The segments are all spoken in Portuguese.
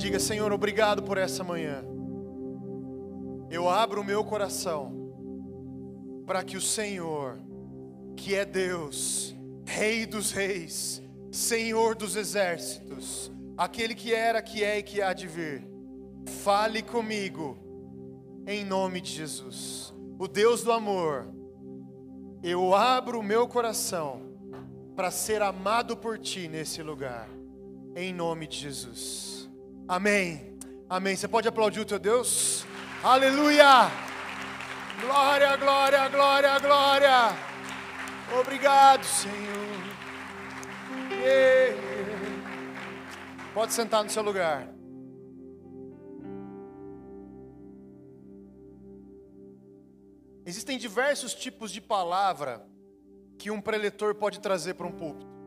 Diga, Senhor, obrigado por essa manhã. Eu abro o meu coração para que o Senhor, que é Deus, Rei dos Reis, Senhor dos Exércitos, aquele que era, que é e que há de vir, fale comigo, em nome de Jesus. O Deus do amor, eu abro o meu coração para ser amado por Ti nesse lugar, em nome de Jesus. Amém. Amém. Você pode aplaudir o teu Deus? Aleluia! Glória, glória, glória, glória. Obrigado, Senhor. Yeah. Pode sentar no seu lugar. Existem diversos tipos de palavra que um preletor pode trazer para um púlpito.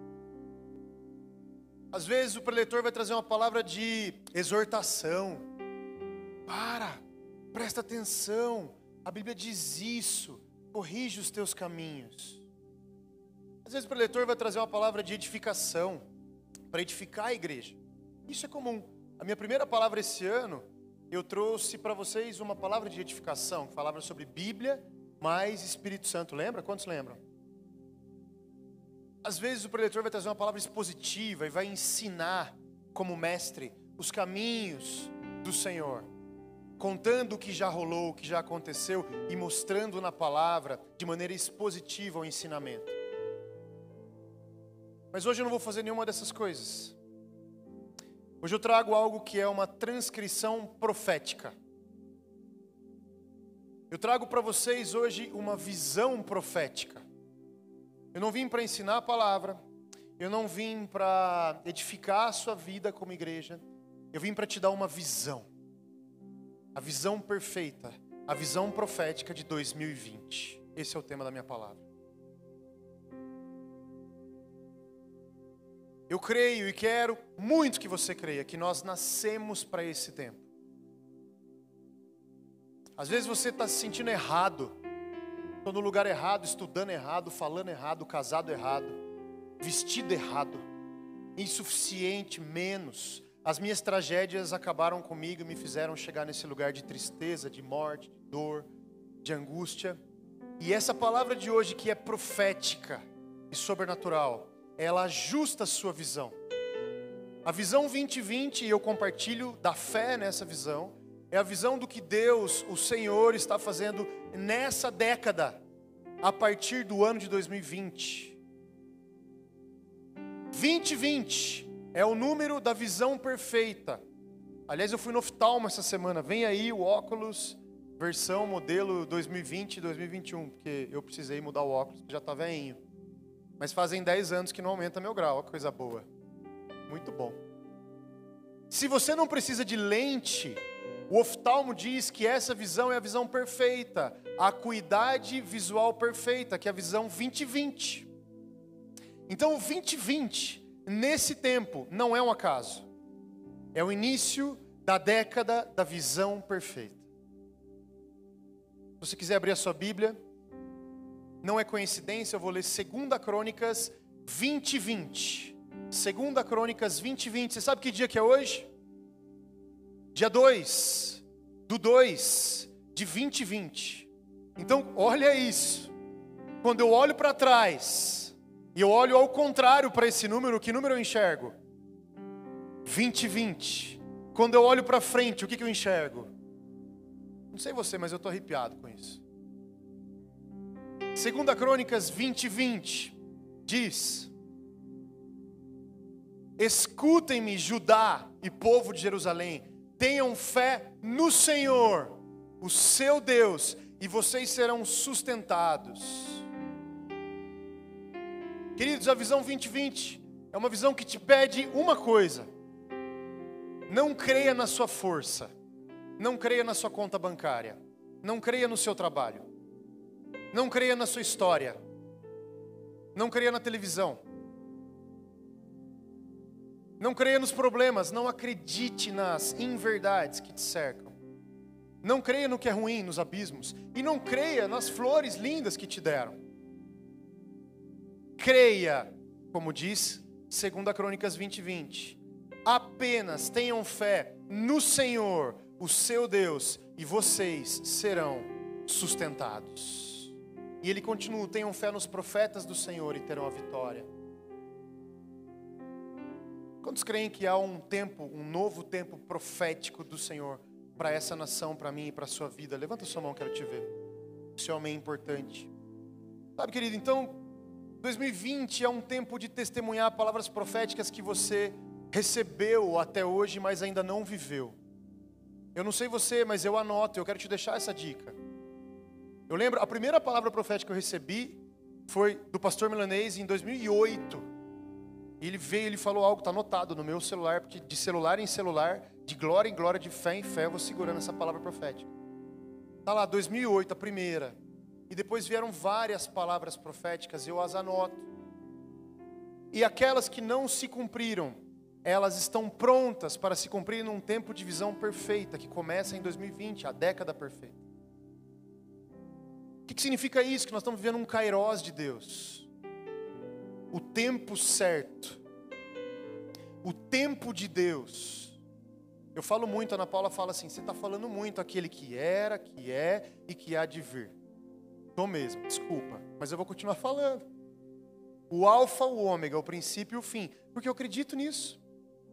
Às vezes o preletor vai trazer uma palavra de exortação. Para, presta atenção. A Bíblia diz isso. Corrige os teus caminhos. Às vezes o preletor vai trazer uma palavra de edificação, para edificar a igreja. Isso é comum. A minha primeira palavra esse ano, eu trouxe para vocês uma palavra de edificação, que falava sobre Bíblia mais Espírito Santo. Lembra? Quantos lembram? Às vezes o preletor vai trazer uma palavra expositiva e vai ensinar, como mestre, os caminhos do Senhor, contando o que já rolou, o que já aconteceu e mostrando na palavra de maneira expositiva o ensinamento. Mas hoje eu não vou fazer nenhuma dessas coisas. Hoje eu trago algo que é uma transcrição profética. Eu trago para vocês hoje uma visão profética. Eu não vim para ensinar a palavra, eu não vim para edificar a sua vida como igreja, eu vim para te dar uma visão. A visão perfeita, a visão profética de 2020. Esse é o tema da minha palavra. Eu creio e quero muito que você creia que nós nascemos para esse tempo. Às vezes você está se sentindo errado, estou no lugar errado, estudando errado, falando errado, casado errado, vestido errado, insuficiente, menos. As minhas tragédias acabaram comigo e me fizeram chegar nesse lugar de tristeza, de morte, de dor, de angústia. E essa palavra de hoje, que é profética e sobrenatural, ela ajusta a sua visão. A visão 2020, e eu compartilho da fé nessa visão, é a visão do que Deus, o Senhor, está fazendo nessa década, a partir do ano de 2020. 2020 é o número da visão perfeita. Aliás, eu fui no oftalmo essa semana. Vem aí o óculos, versão modelo 2020 2021, porque eu precisei mudar o óculos, já está veinho. Mas fazem 10 anos que não aumenta meu grau, Olha coisa boa. Muito bom. Se você não precisa de lente, o oftalmo diz que essa visão é a visão perfeita, a acuidade visual perfeita, que é a visão 2020. Então, o 2020, nesse tempo, não é um acaso, é o início da década da visão perfeita. Se você quiser abrir a sua Bíblia, não é coincidência, eu vou ler 2 Crônicas 2020. 2 Crônicas 2020. Você sabe que dia que é hoje? Dia 2 do 2 de 2020. Então, olha isso. Quando eu olho para trás e eu olho ao contrário para esse número, que número eu enxergo? 2020. Quando eu olho para frente, o que, que eu enxergo? Não sei você, mas eu estou arrepiado com isso. Segunda Crônicas 20, 20 diz: Escutem-me, Judá e povo de Jerusalém, Tenham fé no Senhor, o seu Deus, e vocês serão sustentados. Queridos, a visão 2020 é uma visão que te pede uma coisa: não creia na sua força, não creia na sua conta bancária, não creia no seu trabalho, não creia na sua história, não creia na televisão. Não creia nos problemas, não acredite nas inverdades que te cercam. Não creia no que é ruim, nos abismos. E não creia nas flores lindas que te deram. Creia, como diz 2 Crônicas 20, 20, apenas tenham fé no Senhor, o seu Deus, e vocês serão sustentados. E ele continua: tenham fé nos profetas do Senhor e terão a vitória. Quantos creem que há um tempo, um novo tempo profético do Senhor para essa nação, para mim e para a sua vida? Levanta sua mão, quero te ver. Esse homem é importante. Sabe, querido, então, 2020 é um tempo de testemunhar palavras proféticas que você recebeu até hoje, mas ainda não viveu. Eu não sei você, mas eu anoto, eu quero te deixar essa dica. Eu lembro, a primeira palavra profética que eu recebi foi do pastor milanês em 2008. Ele veio, ele falou algo, está anotado no meu celular, porque de celular em celular, de glória em glória, de fé em fé, eu vou segurando essa palavra profética. Está lá, 2008, a primeira. E depois vieram várias palavras proféticas, eu as anoto. E aquelas que não se cumpriram, elas estão prontas para se cumprir num tempo de visão perfeita, que começa em 2020, a década perfeita. O que, significa isso? Que nós estamos vivendo um kairós de Deus. O tempo certo. O tempo de Deus. Eu falo muito, Ana Paula fala assim: você está falando muito aquele que era, que é e que há de vir. Estou mesmo, desculpa, mas eu vou continuar falando. O Alfa, o Ômega, o princípio e o fim, porque eu acredito nisso.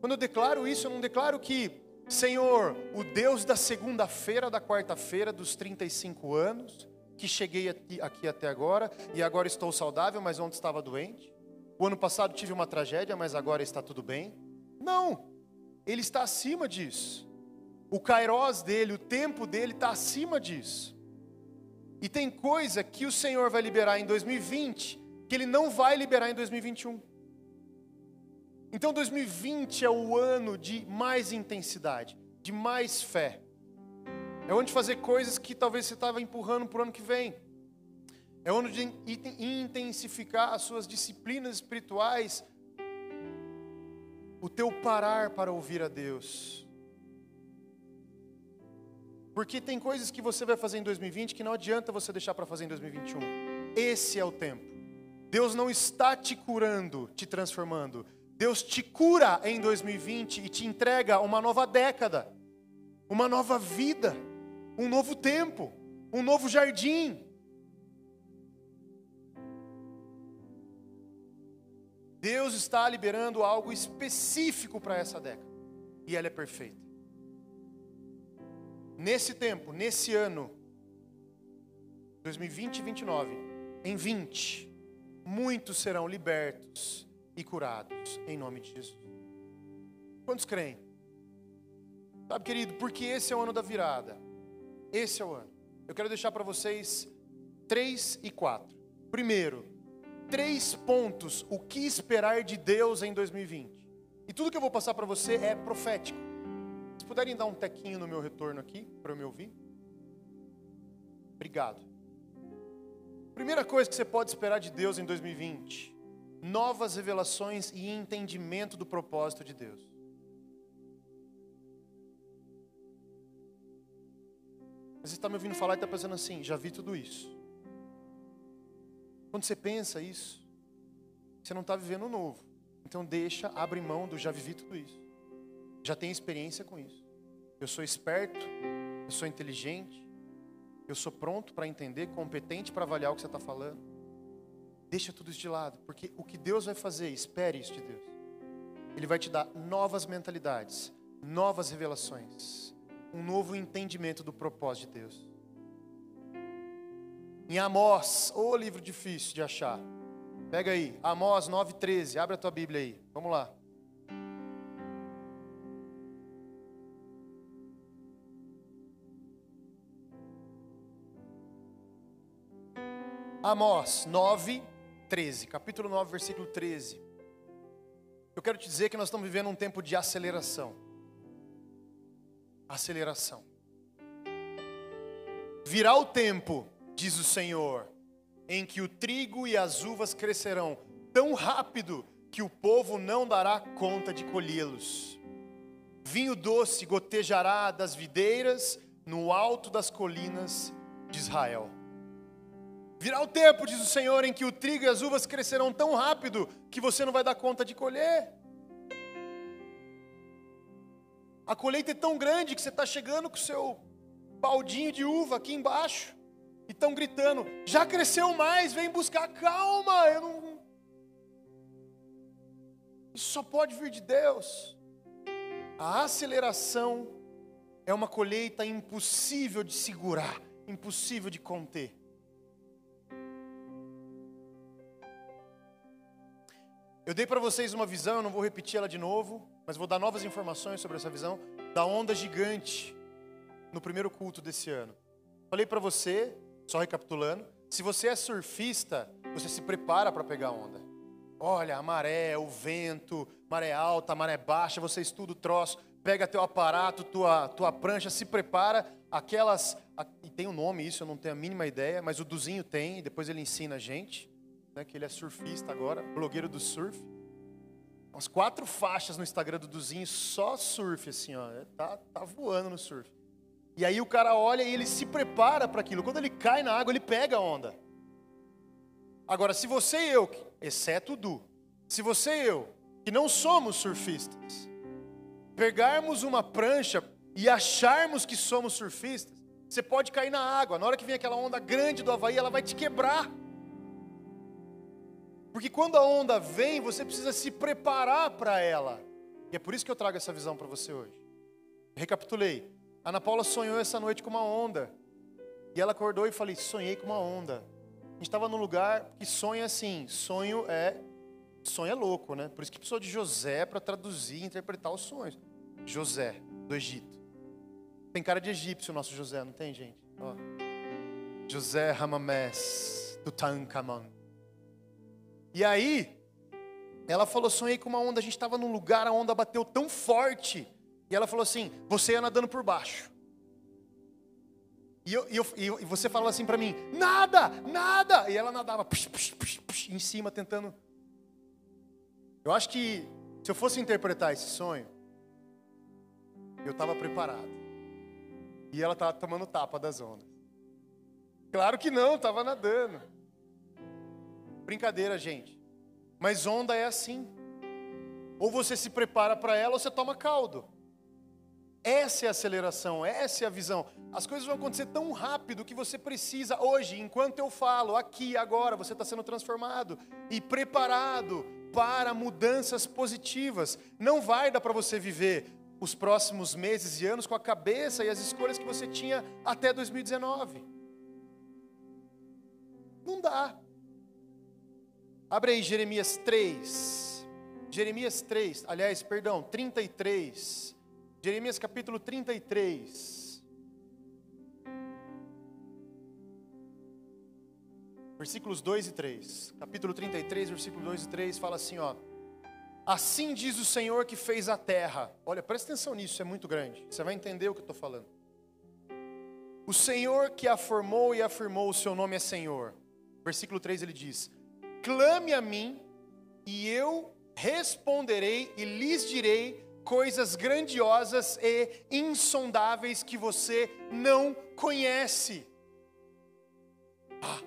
Quando eu declaro isso, eu não declaro que, Senhor, o Deus da segunda-feira, da quarta-feira, dos 35 anos, que cheguei aqui, aqui até agora e agora estou saudável, mas ontem estava doente. O ano passado tive uma tragédia, mas agora está tudo bem. Não, ele está acima disso. O kairós dele, o tempo dele está acima disso. E tem coisa que o Senhor vai liberar em 2020 que ele não vai liberar em 2021. Então 2020 é o ano de mais intensidade, de mais fé. É onde fazer coisas que talvez você estava empurrando para o ano que vem. É onde de intensificar as suas disciplinas espirituais, o teu parar para ouvir a Deus. Porque tem coisas que você vai fazer em 2020 que não adianta você deixar para fazer em 2021. Esse é o tempo. Deus não está te curando, te transformando. Deus te cura em 2020 e te entrega uma nova década, uma nova vida, um novo tempo, um novo jardim. Deus está liberando algo específico para essa década, e ela é perfeita. Nesse tempo, nesse ano, 2020 e 29, em 20, muitos serão libertos e curados, em nome de Jesus. Quantos creem? Sabe, querido, porque esse é o ano da virada. Esse é o ano. Eu quero deixar para vocês três e quatro. Primeiro, três pontos o que esperar de Deus em 2020. E tudo que eu vou passar para você é profético. Se puderem dar um tequinho no meu retorno aqui, para eu me ouvir. Obrigado. Primeira coisa que você pode esperar de Deus em 2020 novas revelações e entendimento do propósito de Deus. Você está me ouvindo falar e está pensando assim: já vi tudo isso. Quando você pensa isso, você não está vivendo o novo. Então deixa, abre mão do já vivi tudo isso. Já tem experiência com isso. Eu sou esperto, eu sou inteligente, eu sou pronto para entender, competente para avaliar o que você está falando. Deixa tudo isso de lado, porque o que Deus vai fazer, espere isso de Deus. Ele vai te dar novas mentalidades, novas revelações, um novo entendimento do propósito de Deus. Em Amós, o livro difícil de achar. Pega aí, Amós 9:13, abre a tua Bíblia aí. Vamos lá. Amós 9, 13, capítulo 9, versículo 13. Eu quero te dizer que nós estamos vivendo um tempo de aceleração. Aceleração. Virá o tempo, diz o Senhor, em que o trigo e as uvas crescerão tão rápido que o povo não dará conta de colhê-los. Vinho doce gotejará das videiras no alto das colinas de Israel. Virá o tempo, diz o Senhor, em que o trigo e as uvas crescerão tão rápido que você não vai dar conta de colher. A colheita é tão grande que você está chegando com o seu baldinho de uva aqui embaixo estão gritando: já cresceu mais, vem buscar. Calma, eu não. Isso só pode vir de Deus. A aceleração é uma colheita impossível de segurar, impossível de conter. Eu dei para vocês uma visão, eu não vou repetir ela de novo, mas vou dar novas informações sobre essa visão da onda gigante no primeiro culto desse ano. Falei para você, só recapitulando, se você é surfista, você se prepara para pegar onda. Olha, a maré, o vento, maré alta, maré baixa, você estuda o troço, pega teu aparato, tua, tua prancha, se prepara, aquelas, e tem um nome isso, eu não tenho a mínima ideia, mas o Duzinho tem, depois ele ensina a gente, né, que ele é surfista agora, blogueiro do surf. Umas quatro faixas no Instagram do Duzinho, só surf, assim, ó, tá, tá voando no surf. E aí o cara olha e ele se prepara para aquilo. Quando ele cai na água, ele pega a onda. Agora, se você e eu, exceto o Du, se você e eu, que não somos surfistas, pegarmos uma prancha e acharmos que somos surfistas, você pode cair na água. Na hora que vem aquela onda grande do Havaí, ela vai te quebrar. Porque quando a onda vem, você precisa se preparar para ela. E é por isso que eu trago essa visão para você hoje. Recapitulei. Ana Paula sonhou essa noite com uma onda. E ela acordou e falei: sonhei com uma onda. A gente estava num lugar que sonha assim. Sonho é sonho é louco, né? Por isso que precisou de José para traduzir e interpretar os sonhos. José, do Egito. Tem cara de egípcio o nosso José, não tem, gente? Ó. José Ramamés, do Tancamon. E aí, ela falou: sonhei com uma onda. A gente estava num lugar, a onda bateu tão forte e ela falou assim: Você ia nadando por baixo. E, eu, e, eu, e você falava assim para mim: Nada, nada. E ela nadava pux, pux, pux, em cima, tentando. Eu acho que se eu fosse interpretar esse sonho, eu estava preparado. E ela estava tomando tapa das ondas. Claro que não, estava nadando. Brincadeira, gente. Mas onda é assim. Ou você se prepara para ela ou você toma caldo. Essa é a aceleração, essa é a visão. As coisas vão acontecer tão rápido que você precisa, hoje, enquanto eu falo, aqui, agora, você está sendo transformado e preparado para mudanças positivas. Não vai dar para você viver os próximos meses e anos com a cabeça e as escolhas que você tinha até 2019. Não dá. Abre aí Jeremias 3. Jeremias 3, aliás, perdão, 33. Jeremias capítulo 33. Versículos 2 e 3. Capítulo 33, versículo 2 e 3 fala assim, ó: Assim diz o Senhor que fez a terra. Olha, presta atenção nisso, é muito grande. Você vai entender o que eu estou falando. O Senhor que a formou e afirmou o seu nome é Senhor. Versículo 3 ele diz: Clame a mim, e eu responderei e lhes direi coisas grandiosas e insondáveis que você não conhece. Ah.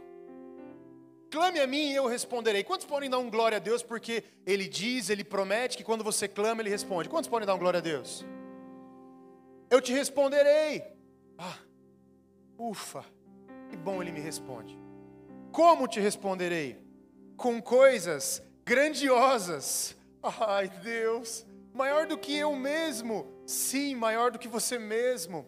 Clame a mim e eu responderei. Quantos podem dar um glória a Deus porque Ele diz, Ele promete que quando você clama, Ele responde? Quantos podem dar um glória a Deus? Eu te responderei. Ah, ufa, que bom Ele me responde. Como te responderei? Com coisas grandiosas. Ai, Deus Maior do que eu mesmo? Sim, maior do que você mesmo.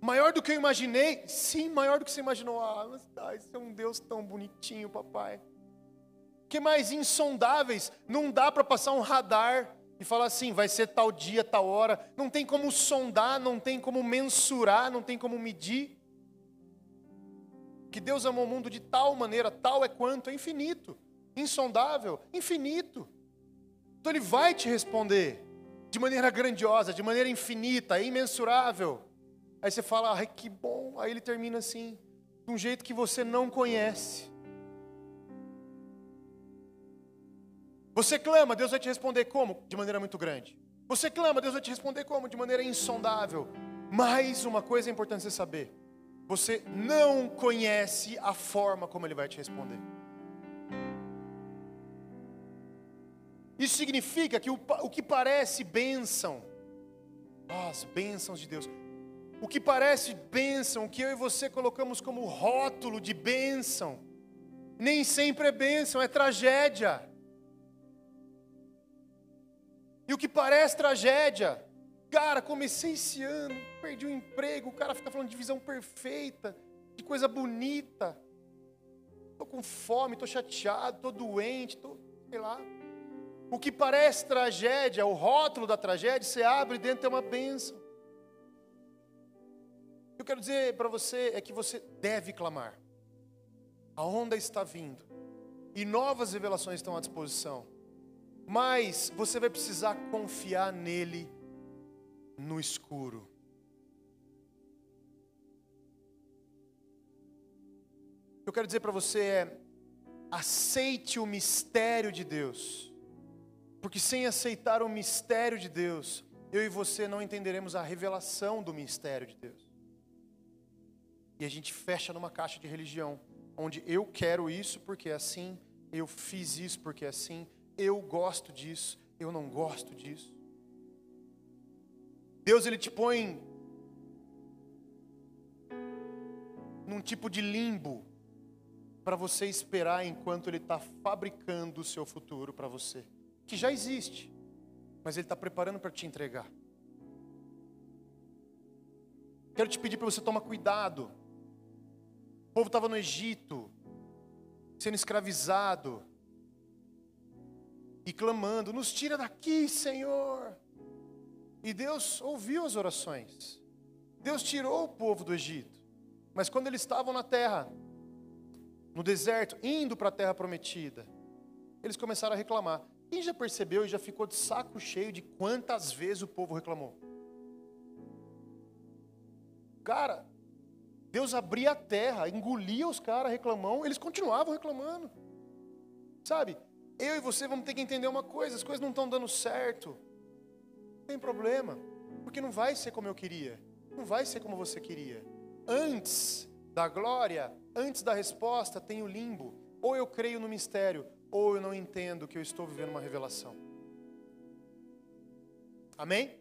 Maior do que eu imaginei? Sim, maior do que você imaginou. Ah, mas tá, esse é um Deus tão bonitinho, papai. Que mais insondáveis? Não dá para passar um radar e falar assim, vai ser tal dia, tal hora. Não tem como sondar, não tem como mensurar, não tem como medir. Que Deus amou o mundo de tal maneira, tal é quanto, é infinito. Insondável, infinito. Então Ele vai te responder de maneira grandiosa, de maneira infinita, imensurável. Aí você fala, ai que bom. Aí ele termina assim, de um jeito que você não conhece. Você clama, Deus vai te responder como? De maneira muito grande. Você clama, Deus vai te responder como? De maneira insondável. Mas uma coisa é importante você saber: você não conhece a forma como Ele vai te responder. Isso significa que o, o que parece bênção, as bênçãos de Deus. O que parece bênção, que eu e você colocamos como rótulo de bênção, nem sempre é bênção, é tragédia. E o que parece tragédia, cara, comecei esse ano, perdi o emprego, o cara fica falando de visão perfeita, de coisa bonita. Estou com fome, estou chateado, estou doente, estou, sei lá. O que parece tragédia, o rótulo da tragédia, você abre dentro tem uma bênção. Eu quero dizer para você é que você deve clamar. A onda está vindo e novas revelações estão à disposição. Mas você vai precisar confiar nele no escuro. eu quero dizer para você é: aceite o mistério de Deus, porque sem aceitar o mistério de Deus, eu e você não entenderemos a revelação do mistério de Deus. E a gente fecha numa caixa de religião, onde eu quero isso porque é assim, eu fiz isso porque é assim, eu gosto disso, eu não gosto disso. Deus ele te põe num tipo de limbo para você esperar enquanto Ele está fabricando o seu futuro para você, que já existe, mas Ele está preparando para te entregar. Quero te pedir para você tomar cuidado. O povo estava no Egito, sendo escravizado, e clamando: Nos tira daqui, Senhor. E Deus ouviu as orações. Deus tirou o povo do Egito. Mas quando eles estavam na terra, no deserto, indo para a terra prometida, eles começaram a reclamar. Quem já percebeu e já ficou de saco cheio de quantas vezes o povo reclamou? Cara, Deus abria a terra, engolia os caras reclamando, eles continuavam reclamando. Sabe? Eu e você vamos ter que entender uma coisa: as coisas não estão dando certo. Não tem problema, porque não vai ser como eu queria, não vai ser como você queria. Antes da glória, antes da resposta, tem o limbo. Ou eu creio no mistério, ou eu não entendo que eu estou vivendo uma revelação. Amém?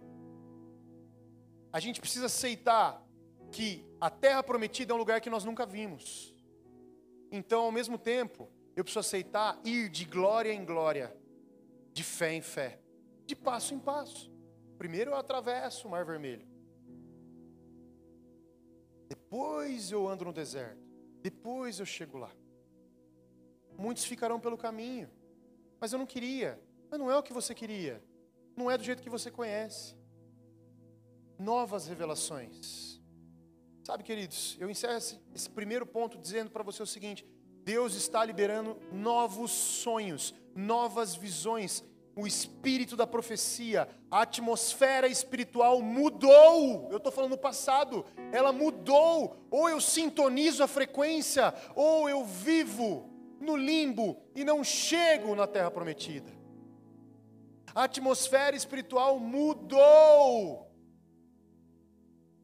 A gente precisa aceitar que a terra prometida é um lugar que nós nunca vimos. Então, ao mesmo tempo, eu preciso aceitar ir de glória em glória, de fé em fé, de passo em passo. Primeiro eu atravesso o Mar Vermelho. Depois eu ando no deserto. Depois eu chego lá. Muitos ficarão pelo caminho. Mas eu não queria. Mas não é o que você queria. Não é do jeito que você conhece. Novas revelações. Sabe, queridos, eu encerro esse, esse primeiro ponto dizendo para você o seguinte: Deus está liberando novos sonhos, novas visões, o espírito da profecia, a atmosfera espiritual mudou. Eu estou falando no passado, ela mudou. Ou eu sintonizo a frequência, ou eu vivo no limbo e não chego na terra prometida. A atmosfera espiritual mudou.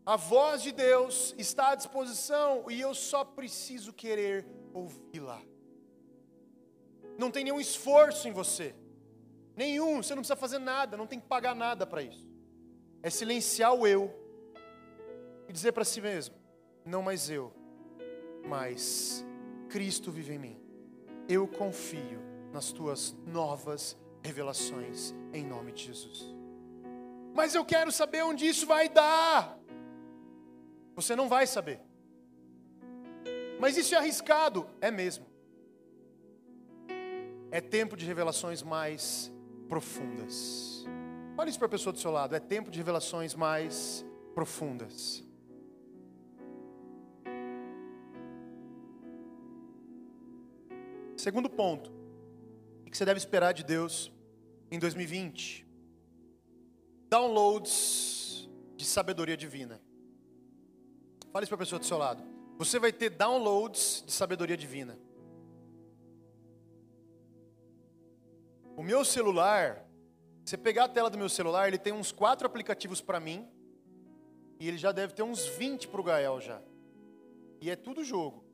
A voz de Deus está à disposição e eu só preciso querer ouvi-la. Não tem nenhum esforço em você. Nenhum, você não precisa fazer nada, não tem que pagar nada para isso. É silenciar o eu e dizer para si mesmo: não mais eu, mas Cristo vive em mim. Eu confio nas tuas novas revelações, em nome de Jesus. Mas eu quero saber onde isso vai dar. Você não vai saber. Mas isso é arriscado? É mesmo. É tempo de revelações mais profundas. Olhe isso para a pessoa do seu lado, é tempo de revelações mais profundas. Segundo ponto, o que você deve esperar de Deus em 2020? Downloads de sabedoria divina. Fale isso para a pessoa do seu lado. Você vai ter downloads de sabedoria divina. O meu celular, você pegar a tela do meu celular, ele tem uns quatro aplicativos para mim. E ele já deve ter uns 20 para o Gael já. E é tudo jogo.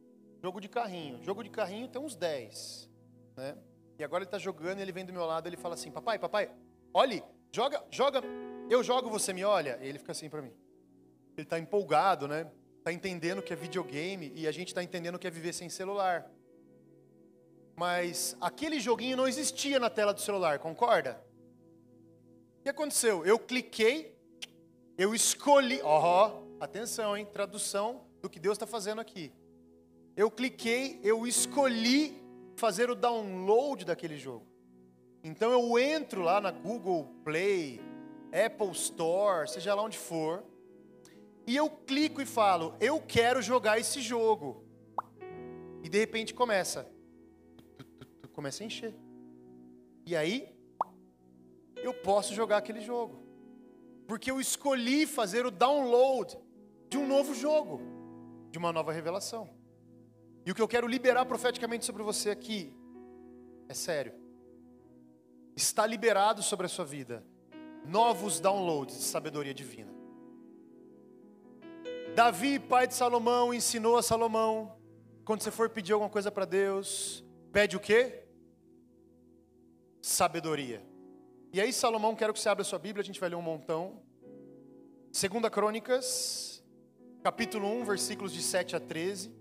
Jogo de carrinho. Jogo de carrinho tem uns 10. Né? E agora ele está jogando e ele vem do meu lado ele fala assim: Papai, papai, olhe, joga, joga Eu jogo, você me olha? Ele fica assim para mim. Ele está empolgado, né? Está entendendo que é videogame e a gente está entendendo que é viver sem celular. Mas aquele joguinho não existia na tela do celular, concorda? O que aconteceu? Eu cliquei, eu escolhi, ó, oh, atenção, hein? Tradução do que Deus está fazendo aqui. Eu cliquei, eu escolhi fazer o download daquele jogo. Então eu entro lá na Google Play, Apple Store, seja lá onde for, e eu clico e falo, eu quero jogar esse jogo. E de repente começa, começa a encher. E aí, eu posso jogar aquele jogo. Porque eu escolhi fazer o download de um novo jogo, de uma nova revelação. E o que eu quero liberar profeticamente sobre você aqui é sério. Está liberado sobre a sua vida novos downloads de sabedoria divina. Davi, pai de Salomão, ensinou a Salomão: quando você for pedir alguma coisa para Deus, pede o quê? Sabedoria. E aí, Salomão, quero que você abra a sua Bíblia, a gente vai ler um montão. Segunda Crônicas, capítulo 1, versículos de 7 a 13.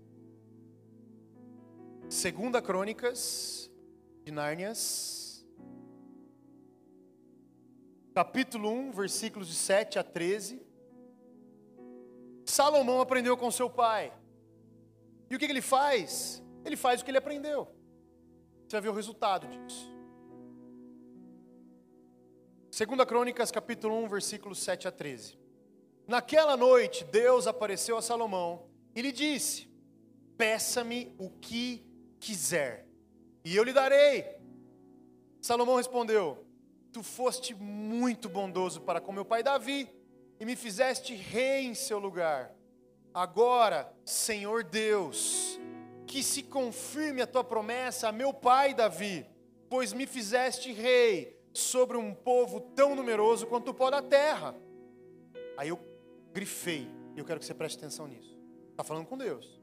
Segunda Crônicas de Nárnias, capítulo 1, versículos de 7 a 13. Salomão aprendeu com seu pai. E o que, ele faz? Ele faz o que ele aprendeu. Você vai ver o resultado disso. Segunda Crônicas, capítulo 1, versículos 7 a 13. Naquela noite, Deus apareceu a Salomão e lhe disse: Peça-me o que quiser, e eu lhe darei. Salomão respondeu: Tu foste muito bondoso para com meu pai Davi, e me fizeste rei em seu lugar. Agora, Senhor Deus, que se confirme a tua promessa a meu pai Davi, pois me fizeste rei sobre um povo tão numeroso quanto o pó da terra. Aí eu grifei, e eu quero que você preste atenção nisso. Está falando com Deus.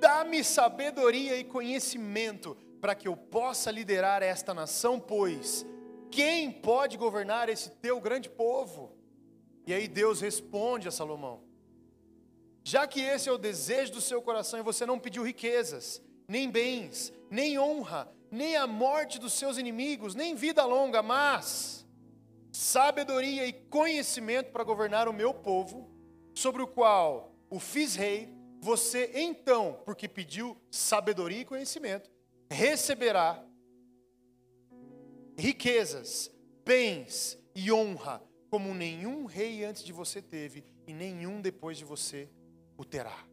Dá-me sabedoria e conhecimento para que eu possa liderar esta nação, pois quem pode governar esse teu grande povo? E aí Deus responde a Salomão: Já que esse é o desejo do seu coração e você não pediu riquezas, nem bens, nem honra, nem a morte dos seus inimigos, nem vida longa, mas sabedoria e conhecimento para governar o meu povo, sobre o qual o fiz rei, você então, porque pediu sabedoria e conhecimento, receberá riquezas, bens e honra, como nenhum rei antes de você teve e nenhum depois de você o terá.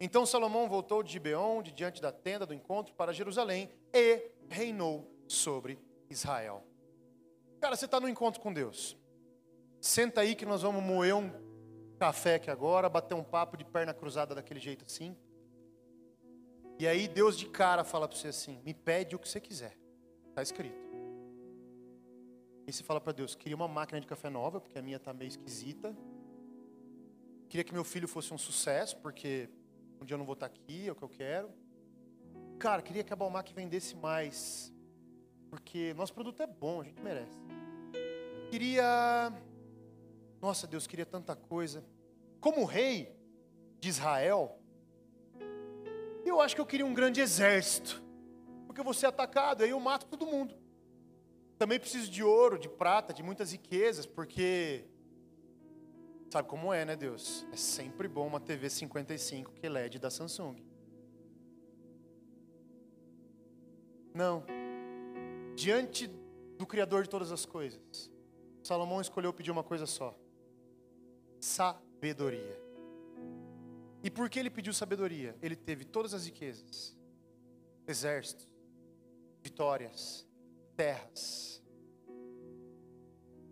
Então Salomão voltou de Gibeon, de diante da tenda do encontro, para Jerusalém e reinou sobre Israel. Cara, você está no encontro com Deus. Senta aí que nós vamos moer um café aqui agora, bater um papo de perna cruzada daquele jeito assim. E aí Deus de cara fala para você assim: me pede o que você quiser. Está escrito. E você fala para Deus: queria uma máquina de café nova, porque a minha está meio esquisita. Queria que meu filho fosse um sucesso, porque um dia eu não vou estar aqui, é o que eu quero. Cara, queria que a Balmac vendesse mais, porque nosso produto é bom, a gente merece. Queria, nossa Deus, queria tanta coisa. Como rei de Israel, eu acho que eu queria um grande exército, porque eu vou ser atacado, aí eu mato todo mundo. Também preciso de ouro, de prata, de muitas riquezas, porque Sabe como é, né, Deus? É sempre bom uma TV 55 que LED da Samsung. Não. Diante do Criador de todas as coisas, Salomão escolheu pedir uma coisa só: sabedoria. E por que ele pediu sabedoria? Ele teve todas as riquezas, exércitos, vitórias, terras.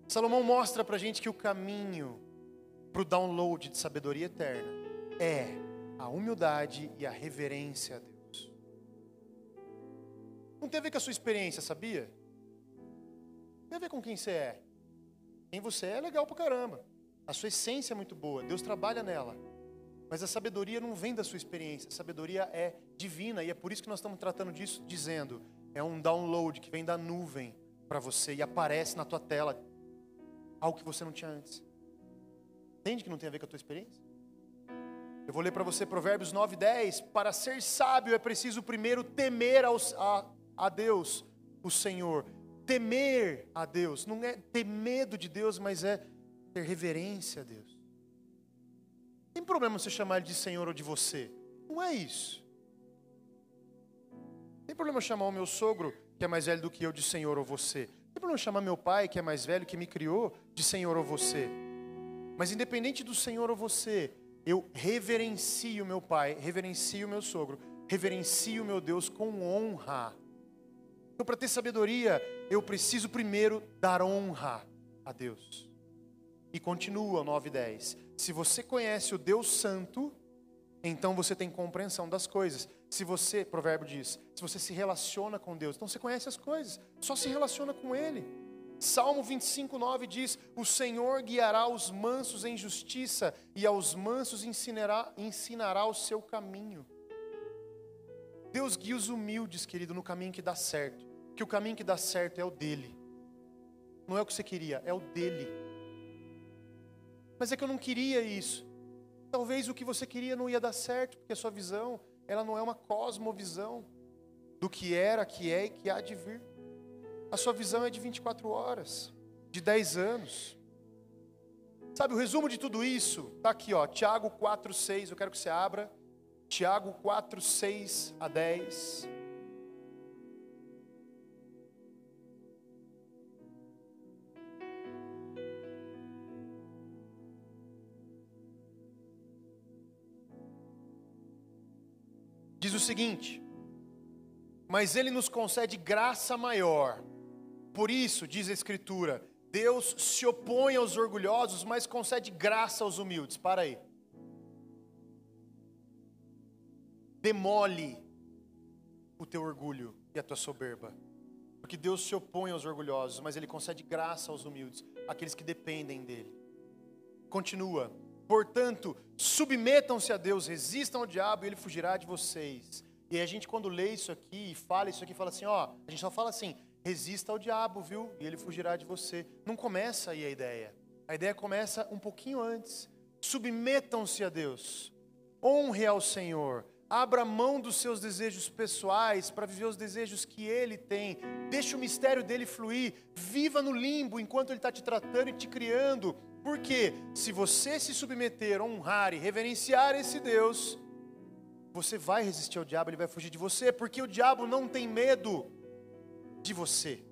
Salomão mostra para gente que o caminho para o download de sabedoria eterna é a humildade e a reverência a Deus. Não tem a ver com a sua experiência, sabia? Tem a ver com quem você é. Quem você é é legal pra caramba. A sua essência é muito boa, Deus trabalha nela. Mas a sabedoria não vem da sua experiência, a sabedoria é divina e é por isso que nós estamos tratando disso, dizendo, é um download que vem da nuvem para você e aparece na tua tela algo que você não tinha antes. Entende que não tem a ver com a tua experiência? Eu vou ler para você Provérbios 9, 10. Para ser sábio é preciso primeiro temer aos, a, a Deus, o Senhor. Temer a Deus. Não é ter medo de Deus, mas é ter reverência a Deus. Tem problema você chamar ele de Senhor ou de você? Não é isso. Tem problema chamar o meu sogro, que é mais velho do que eu, de Senhor ou você? Tem problema chamar meu pai, que é mais velho, que me criou, de Senhor ou você? Mas independente do Senhor ou você, eu reverencio meu pai, reverencio meu sogro, reverencio meu Deus com honra. Então, para ter sabedoria, eu preciso primeiro dar honra a Deus. E continua o 9 e 10. Se você conhece o Deus Santo, então você tem compreensão das coisas. Se você, provérbio diz, se você se relaciona com Deus, então você conhece as coisas, só se relaciona com Ele. Salmo 25, 9 diz: O Senhor guiará os mansos em justiça, e aos mansos ensinará, ensinará o seu caminho. Deus guia os humildes, querido, no caminho que dá certo. Que o caminho que dá certo é o dele. Não é o que você queria, é o dele. Mas é que eu não queria isso. Talvez o que você queria não ia dar certo, porque a sua visão, ela não é uma cosmovisão do que era, que é e que há de vir. A sua visão é de 24 horas, de 10 anos. Sabe, o resumo de tudo isso está aqui, ó, Tiago 4, 6. Eu quero que você abra. Tiago 4, 6 a 10. O seguinte: Mas Ele nos concede graça maior por isso, diz a Escritura, Deus se opõe aos orgulhosos, mas concede graça aos humildes. Para aí. Demole o teu orgulho e a tua soberba. Porque Deus se opõe aos orgulhosos, mas Ele concede graça aos humildes, aqueles que dependem dEle. Continua. Portanto, submetam-se a Deus, resistam ao diabo e ele fugirá de vocês. E a gente, quando lê isso aqui e fala isso aqui, fala assim: ó, a gente só fala assim, resista ao diabo, viu? E ele fugirá de você. Não começa aí a ideia. A ideia começa um pouquinho antes. Submetam-se a Deus. Honre ao Senhor. Abra mão dos seus desejos pessoais para viver os desejos que Ele tem. Deixe o mistério dele fluir. Viva no limbo enquanto Ele está te tratando e te criando. Porque se você se submeter, honrar e reverenciar esse Deus, você vai resistir ao diabo, ele vai fugir de você, porque o diabo não tem medo de você.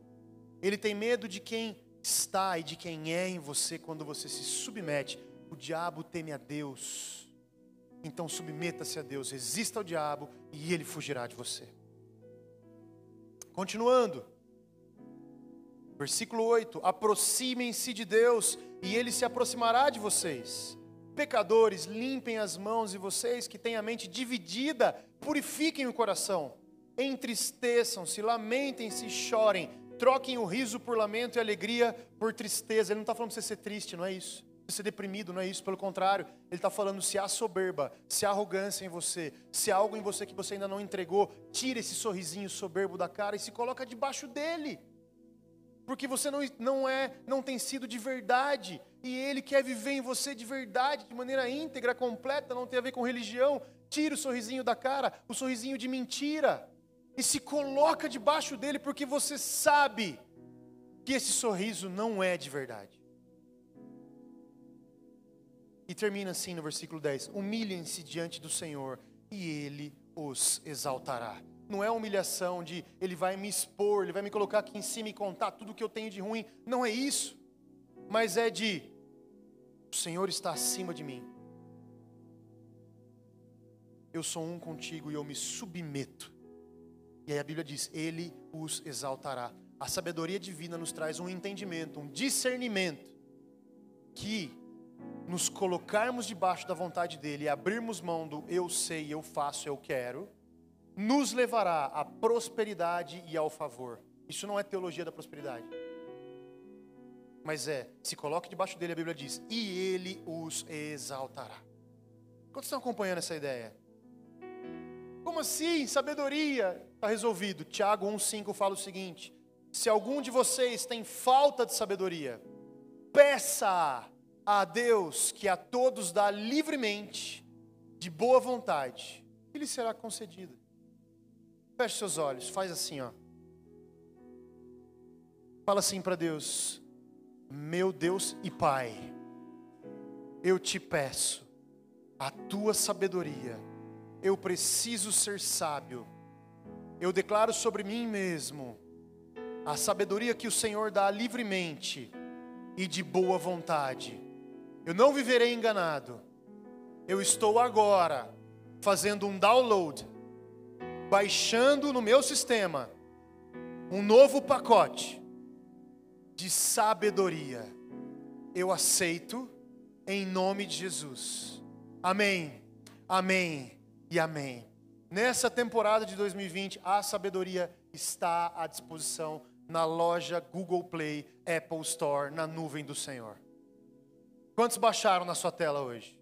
Ele tem medo de quem está e de quem é em você quando você se submete. O diabo teme a Deus. Então submeta-se a Deus, resista ao diabo e ele fugirá de você. Continuando. Versículo 8: Aproximem-se de Deus e ele se aproximará de vocês. Pecadores, limpem as mãos e vocês que têm a mente dividida, purifiquem o coração entristeçam-se, lamentem-se, chorem, troquem o riso por lamento e alegria por tristeza. Ele não está falando para você ser triste, não é isso. Ser deprimido, não é isso. Pelo contrário, ele está falando se há soberba, se há arrogância em você, se há algo em você que você ainda não entregou, tira esse sorrisinho soberbo da cara e se coloca debaixo dele. Porque você não, não é, não tem sido de verdade, e ele quer viver em você de verdade, de maneira íntegra, completa, não tem a ver com religião. Tira o sorrisinho da cara, o sorrisinho de mentira e se coloca debaixo dele porque você sabe que esse sorriso não é de verdade. E termina assim no versículo 10: Humilhem-se diante do Senhor e ele os exaltará. Não é humilhação de ele vai me expor, ele vai me colocar aqui em cima e contar tudo que eu tenho de ruim. Não é isso. Mas é de o Senhor está acima de mim. Eu sou um contigo e eu me submeto e aí a Bíblia diz: Ele os exaltará. A sabedoria divina nos traz um entendimento, um discernimento, que nos colocarmos debaixo da vontade dEle e abrirmos mão do eu sei, eu faço, eu quero, nos levará à prosperidade e ao favor. Isso não é teologia da prosperidade. Mas é, se coloque debaixo dele, a Bíblia diz, e ele os exaltará. Quantos estão acompanhando essa ideia? Como assim? Sabedoria está resolvido. Tiago 1,5 fala o seguinte: Se algum de vocês tem falta de sabedoria, peça a Deus que a todos dá livremente, de boa vontade, e lhe será concedida. Feche seus olhos, faz assim, ó. Fala assim para Deus: Meu Deus e Pai, eu te peço a tua sabedoria. Eu preciso ser sábio. Eu declaro sobre mim mesmo a sabedoria que o Senhor dá livremente e de boa vontade. Eu não viverei enganado. Eu estou agora fazendo um download, baixando no meu sistema um novo pacote de sabedoria. Eu aceito em nome de Jesus. Amém. Amém e amém. Nessa temporada de 2020, a sabedoria está à disposição na loja Google Play, Apple Store, na nuvem do Senhor. Quantos baixaram na sua tela hoje?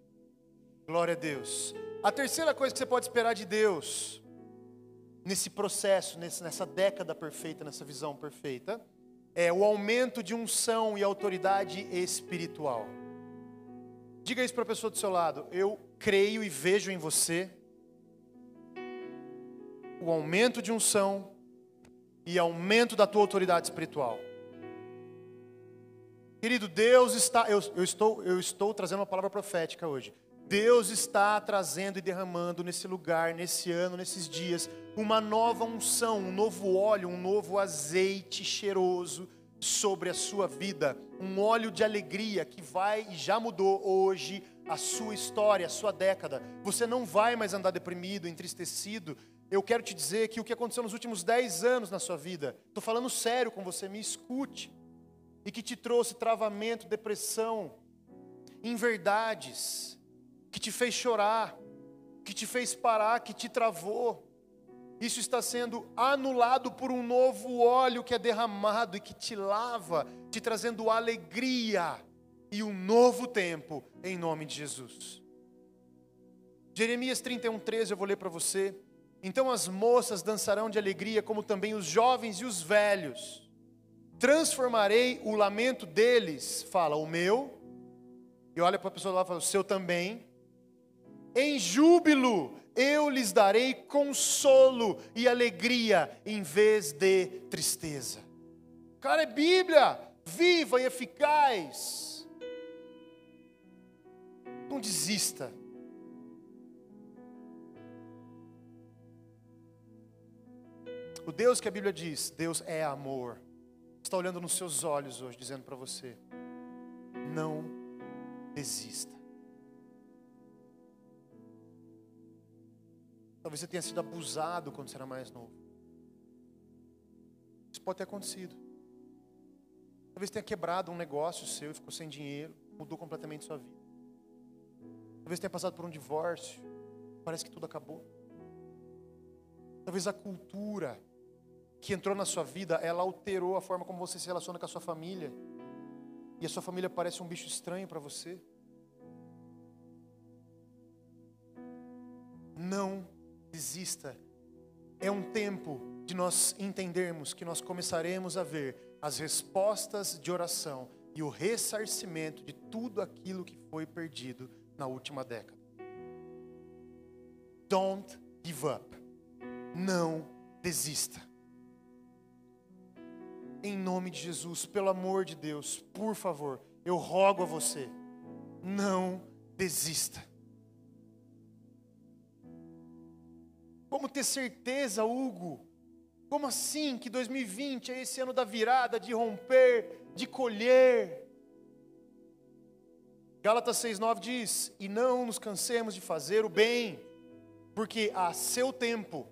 Glória a Deus. A terceira coisa que você pode esperar de Deus, nesse processo, nessa década perfeita, nessa visão perfeita, é o aumento de unção e autoridade espiritual. Diga isso para a pessoa do seu lado. Eu creio e vejo em você o aumento de unção e aumento da tua autoridade espiritual. Querido, Deus está, eu, eu, estou, eu estou trazendo uma palavra profética hoje. Deus está trazendo e derramando nesse lugar, nesse ano, nesses dias, uma nova unção, um novo óleo, um novo azeite cheiroso sobre a sua vida, um óleo de alegria que vai e já mudou hoje a sua história, a sua década. Você não vai mais andar deprimido, entristecido, eu quero te dizer que o que aconteceu nos últimos 10 anos na sua vida, estou falando sério com você, me escute, e que te trouxe travamento, depressão, inverdades, que te fez chorar, que te fez parar, que te travou, isso está sendo anulado por um novo óleo que é derramado e que te lava, te trazendo alegria e um novo tempo, em nome de Jesus. Jeremias 31, 13, eu vou ler para você. Então as moças dançarão de alegria, como também os jovens e os velhos. Transformarei o lamento deles, fala o meu, e olha para a pessoa lá e fala o seu também, em júbilo, eu lhes darei consolo e alegria em vez de tristeza. Cara, é Bíblia, viva e eficaz. Não desista. O Deus que a Bíblia diz, Deus é amor, está olhando nos seus olhos hoje, dizendo para você: não desista. Talvez você tenha sido abusado quando você era mais novo. Isso pode ter acontecido. Talvez tenha quebrado um negócio seu e ficou sem dinheiro, mudou completamente sua vida. Talvez tenha passado por um divórcio, parece que tudo acabou. Talvez a cultura que entrou na sua vida, ela alterou a forma como você se relaciona com a sua família. E a sua família parece um bicho estranho para você. Não desista. É um tempo de nós entendermos que nós começaremos a ver as respostas de oração e o ressarcimento de tudo aquilo que foi perdido na última década. Don't give up. Não desista em nome de Jesus, pelo amor de Deus, por favor, eu rogo a você, não desista. Como ter certeza, Hugo? Como assim que 2020 é esse ano da virada, de romper, de colher? Gálatas 6,9 diz: E não nos cansemos de fazer o bem, porque a seu tempo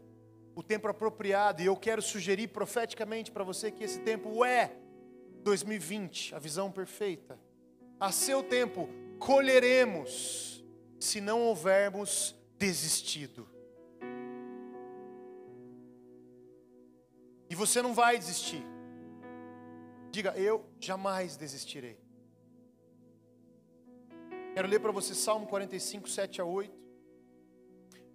o tempo apropriado, e eu quero sugerir profeticamente para você que esse tempo é 2020, a visão perfeita. A seu tempo colheremos, se não houvermos desistido. Você não vai desistir. Diga, eu jamais desistirei. Quero ler para você Salmo 45, 7 a 8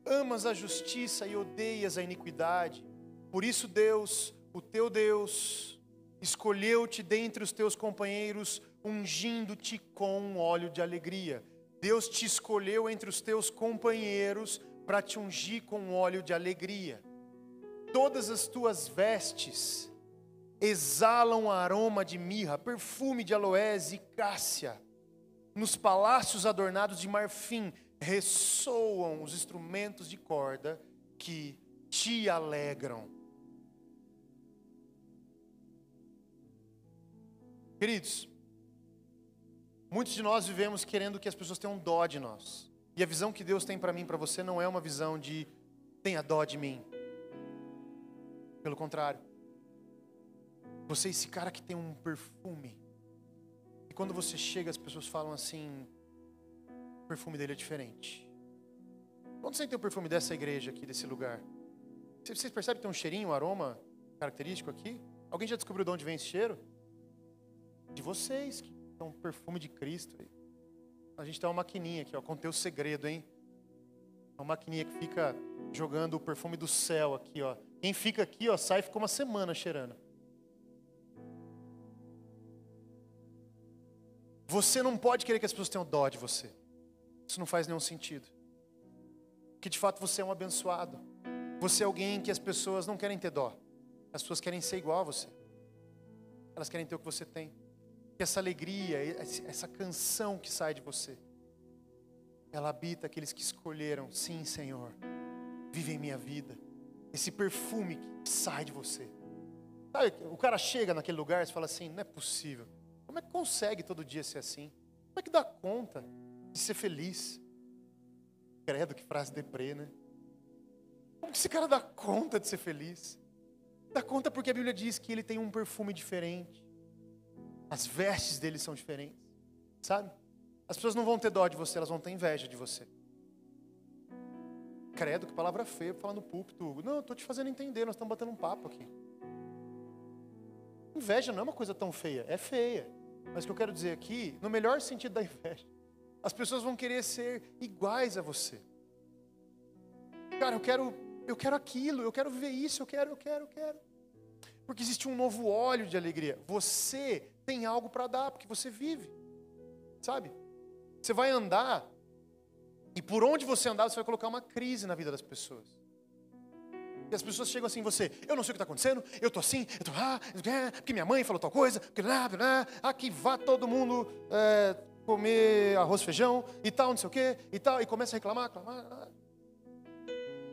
amas a justiça e odeias a iniquidade. Por isso, Deus, o teu Deus, escolheu-te dentre os teus companheiros ungindo-te com um óleo de alegria. Deus te escolheu entre os teus companheiros para te ungir com um óleo de alegria. Todas as tuas vestes exalam aroma de mirra, perfume de aloés e cássia. Nos palácios adornados de marfim ressoam os instrumentos de corda que te alegram. Queridos, muitos de nós vivemos querendo que as pessoas tenham dó de nós. E a visão que Deus tem para mim para você não é uma visão de tenha dó de mim. Pelo contrário. Você é esse cara que tem um perfume. E quando você chega, as pessoas falam assim: o perfume dele é diferente. Quando você tem o perfume dessa igreja aqui, desse lugar? Vocês percebem que tem um cheirinho, um aroma característico aqui? Alguém já descobriu de onde vem esse cheiro? De vocês, que são perfume de Cristo. A gente tem uma maquininha aqui, ó, contém o segredo, hein? Uma maquininha que fica jogando o perfume do céu aqui, ó. Quem fica aqui, ó, sai e fica uma semana cheirando. Você não pode querer que as pessoas tenham dó de você. Isso não faz nenhum sentido. Que de fato você é um abençoado. Você é alguém que as pessoas não querem ter dó. As pessoas querem ser igual a você. Elas querem ter o que você tem. Que essa alegria, essa canção que sai de você, ela habita aqueles que escolheram, sim, Senhor, vive em minha vida. Esse perfume que sai de você. Sabe, o cara chega naquele lugar e fala assim: não é possível. Como é que consegue todo dia ser assim? Como é que dá conta de ser feliz? Credo, que frase deprê, né? Como que esse cara dá conta de ser feliz? Dá conta porque a Bíblia diz que ele tem um perfume diferente. As vestes dele são diferentes. Sabe? As pessoas não vão ter dó de você, elas vão ter inveja de você. Credo, que palavra feia falar no púlpito. Não, eu estou te fazendo entender, nós estamos batendo um papo aqui. Inveja não é uma coisa tão feia, é feia. Mas o que eu quero dizer aqui, no melhor sentido da inveja, as pessoas vão querer ser iguais a você. Cara, eu quero, eu quero aquilo, eu quero viver isso, eu quero, eu quero, eu quero. Porque existe um novo óleo de alegria. Você tem algo para dar, porque você vive. Sabe? Você vai andar, e por onde você andar, você vai colocar uma crise na vida das pessoas. E as pessoas chegam assim você, eu não sei o que está acontecendo, eu estou assim, eu estou, ah, porque minha mãe falou tal coisa, porque lá, aqui vá todo mundo é, comer arroz, feijão e tal, não sei o que, e tal, e começa a reclamar, reclamar.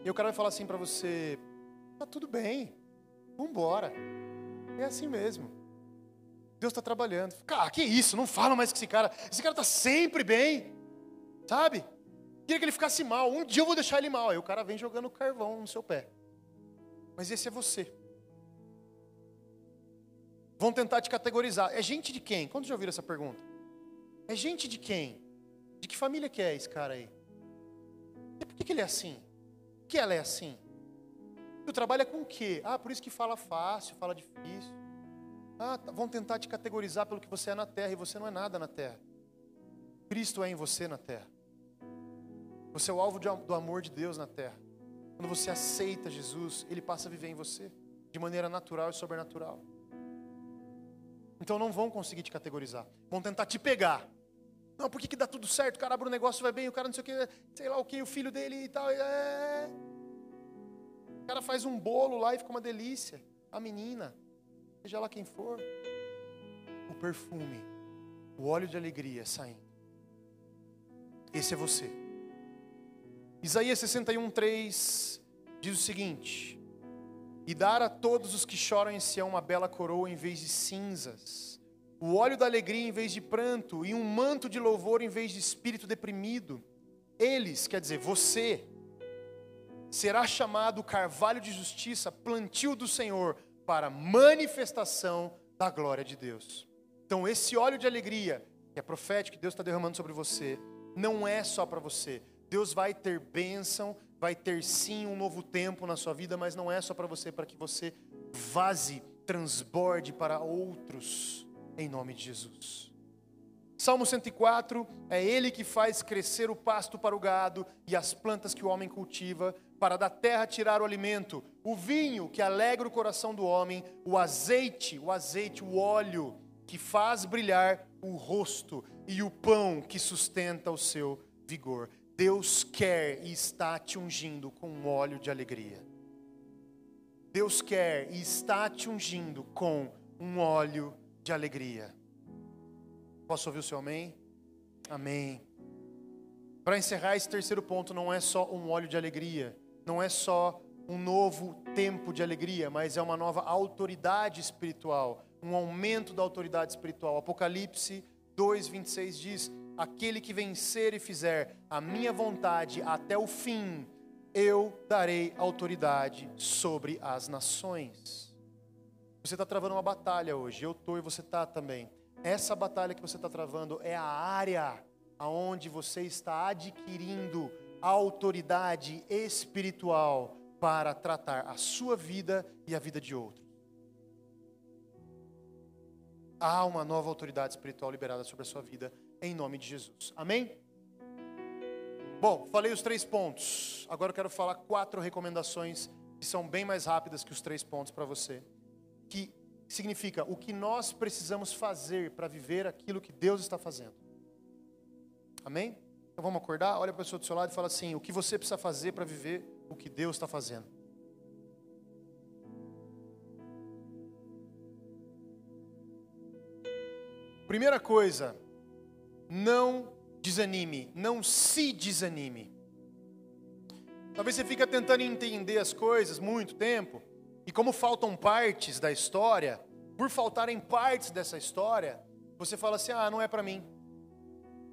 E o cara vai falar assim para você, tá tudo bem, vamos embora. É assim mesmo. Deus está trabalhando. Cara, que isso, não fala mais com esse cara. Esse cara está sempre bem, sabe? Queria que ele ficasse mal. Um dia eu vou deixar ele mal. Aí o cara vem jogando carvão no seu pé. Mas esse é você. Vão tentar te categorizar. É gente de quem? Quantos já ouviram essa pergunta? É gente de quem? De que família que é esse cara aí? E por que, que ele é assim? Por que ela é assim? Tu trabalha com o quê? Ah, por isso que fala fácil, fala difícil. Ah, tá, vão tentar te categorizar pelo que você é na terra e você não é nada na terra. Cristo é em você na terra. Você é o alvo do amor de Deus na terra. Quando você aceita Jesus, Ele passa a viver em você de maneira natural e sobrenatural. Então não vão conseguir te categorizar. Vão tentar te pegar. Não, por que, que dá tudo certo? O cara abre um negócio, vai bem, o cara não sei o que, sei lá o que, o filho dele e tal. É... O cara faz um bolo lá e fica uma delícia. A menina, seja lá quem for. O perfume, o óleo de alegria saindo. Esse é você. Isaías 61, 3 diz o seguinte: E dar a todos os que choram em Sião uma bela coroa em vez de cinzas, o óleo da alegria em vez de pranto, e um manto de louvor em vez de espírito deprimido. Eles, quer dizer, você, será chamado carvalho de justiça, plantio do Senhor, para manifestação da glória de Deus. Então, esse óleo de alegria, que é profético, que Deus está derramando sobre você, não é só para você, Deus vai ter bênção, vai ter sim um novo tempo na sua vida, mas não é só para você, para que você vaze, transborde para outros, em nome de Jesus. Salmo 104 é Ele que faz crescer o pasto para o gado e as plantas que o homem cultiva, para da terra tirar o alimento, o vinho que alegra o coração do homem, o azeite, o azeite, o óleo que faz brilhar o rosto e o pão que sustenta o seu vigor. Deus quer e está te ungindo com um óleo de alegria. Deus quer e está te ungindo com um óleo de alegria. Posso ouvir o seu amém? Amém. Para encerrar esse terceiro ponto, não é só um óleo de alegria, não é só um novo tempo de alegria, mas é uma nova autoridade espiritual, um aumento da autoridade espiritual. Apocalipse 2:26 diz: Aquele que vencer e fizer a minha vontade até o fim, eu darei autoridade sobre as nações. Você está travando uma batalha hoje, eu estou e você está também. Essa batalha que você está travando é a área aonde você está adquirindo autoridade espiritual para tratar a sua vida e a vida de outros. Há uma nova autoridade espiritual liberada sobre a sua vida, em nome de Jesus. Amém? Bom, falei os três pontos. Agora eu quero falar quatro recomendações que são bem mais rápidas que os três pontos para você. Que significa o que nós precisamos fazer para viver aquilo que Deus está fazendo. Amém? Então vamos acordar? Olha para a pessoa do seu lado e fala assim: o que você precisa fazer para viver o que Deus está fazendo. Primeira coisa, não desanime, não se desanime. Talvez você fique tentando entender as coisas muito tempo, e como faltam partes da história, por faltarem partes dessa história, você fala assim: ah, não é para mim.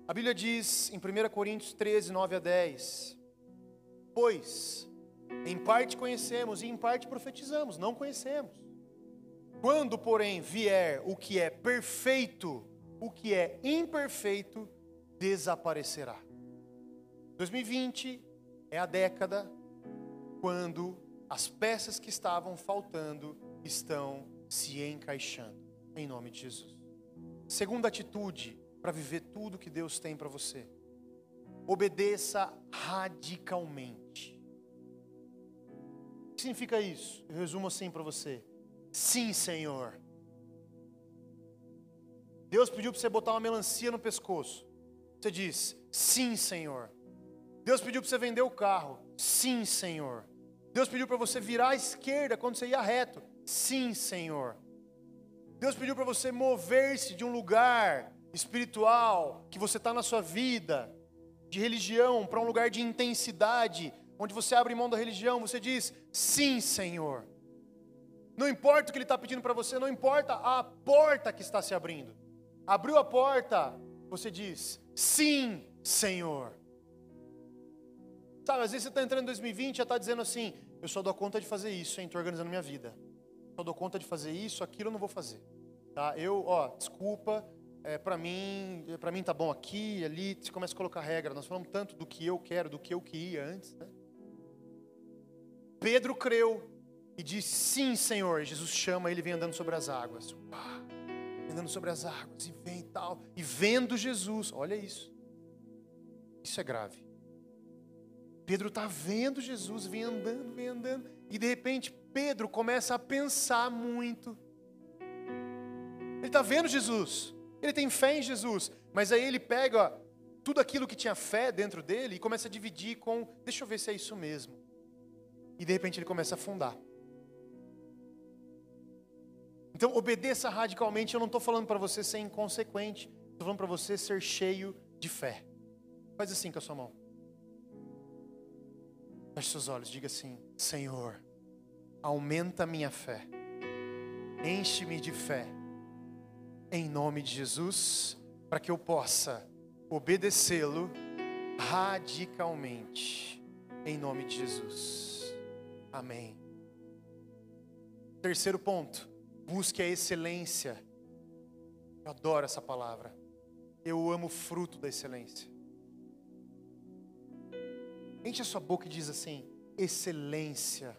A Bíblia diz em 1 Coríntios 13, 9 a 10: Pois em parte conhecemos e em parte profetizamos, não conhecemos. Quando, porém, vier o que é perfeito, o que é imperfeito desaparecerá. 2020 é a década quando as peças que estavam faltando estão se encaixando, em nome de Jesus. Segunda atitude para viver tudo que Deus tem para você: obedeça radicalmente que significa isso? Eu resumo assim para você: Sim, Senhor. Deus pediu para você botar uma melancia no pescoço. Você diz: Sim, Senhor. Deus pediu para você vender o carro. Sim, Senhor. Deus pediu para você virar à esquerda quando você ia reto. Sim, Senhor. Deus pediu para você mover-se de um lugar espiritual que você está na sua vida, de religião, para um lugar de intensidade, onde você abre mão da religião, você diz: Sim, Senhor. Não importa o que Ele está pedindo para você, não importa a porta que está se abrindo. Abriu a porta, você diz: Sim, Senhor. Sabe, às vezes você está entrando em 2020 e já está dizendo assim: Eu só dou conta de fazer isso, hein? Estou organizando minha vida. Só dou conta de fazer isso, aquilo eu não vou fazer. Tá? Eu, ó, desculpa, é, para mim, para mim tá bom aqui, ali. Você começa a colocar regra. Nós falamos tanto do que eu quero, do que eu queria antes, né? Pedro creu e disse: Sim, Senhor. Jesus chama ele, vem andando sobre as águas. Uau, andando sobre as águas e vem tal. E vendo Jesus, olha isso. Isso é grave. Pedro está vendo Jesus, vem andando, vem andando. E de repente Pedro começa a pensar muito. Ele está vendo Jesus, ele tem fé em Jesus, mas aí ele pega tudo aquilo que tinha fé dentro dele e começa a dividir com: deixa eu ver se é isso mesmo e de repente ele começa a afundar. Então, obedeça radicalmente. Eu não estou falando para você ser inconsequente, estou falando para você ser cheio de fé. Faz assim com a sua mão. Feche seus olhos, diga assim: Senhor, aumenta minha fé, enche-me de fé, em nome de Jesus, para que eu possa obedecê-lo radicalmente, em nome de Jesus. Amém. Terceiro ponto, busque a excelência. Eu adoro essa palavra. Eu amo o fruto da excelência. Enche a sua boca e diz assim: excelência.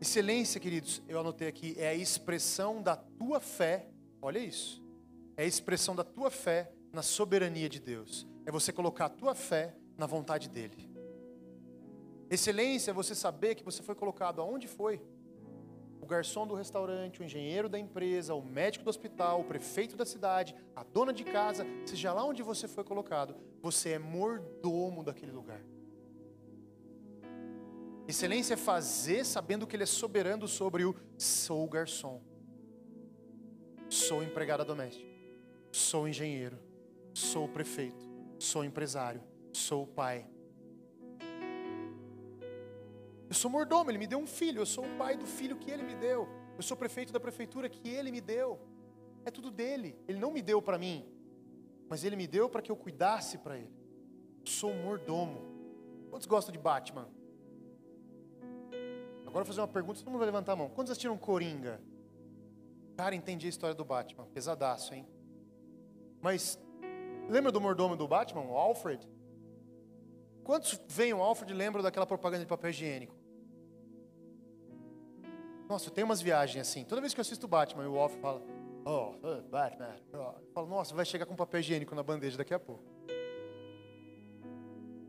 Excelência, queridos, eu anotei aqui, é a expressão da tua fé. Olha isso. É a expressão da tua fé na soberania de Deus. É você colocar a tua fé na vontade dEle. Excelência é você saber que você foi colocado aonde foi. Garçom do restaurante, o engenheiro da empresa, o médico do hospital, o prefeito da cidade, a dona de casa, seja lá onde você foi colocado, você é mordomo daquele lugar. Excelência é fazer sabendo que Ele é soberano sobre o sou garçom, sou empregada doméstica, sou engenheiro, sou prefeito, sou empresário, sou pai. Eu sou mordomo, Ele me deu um filho, eu sou o pai do filho que Ele me deu, eu sou prefeito da prefeitura que Ele me deu. É tudo dele, Ele não me deu para mim, mas Ele me deu para que eu cuidasse para Ele. Eu sou um mordomo. Quantos gostam de Batman? Agora vou fazer uma pergunta, todo mundo vai levantar a mão. Quantos assistiram Coringa? Cara, entendi a história do Batman. Pesadaço, hein? Mas, lembra do mordomo do Batman, o Alfred? Quantos veem o Alfred e lembram daquela propaganda de papel higiênico? Nossa, eu tenho umas viagens assim. Toda vez que eu assisto Batman o Alfred fala, oh, Batman. Eu falo, nossa, vai chegar com papel higiênico na bandeja daqui a pouco.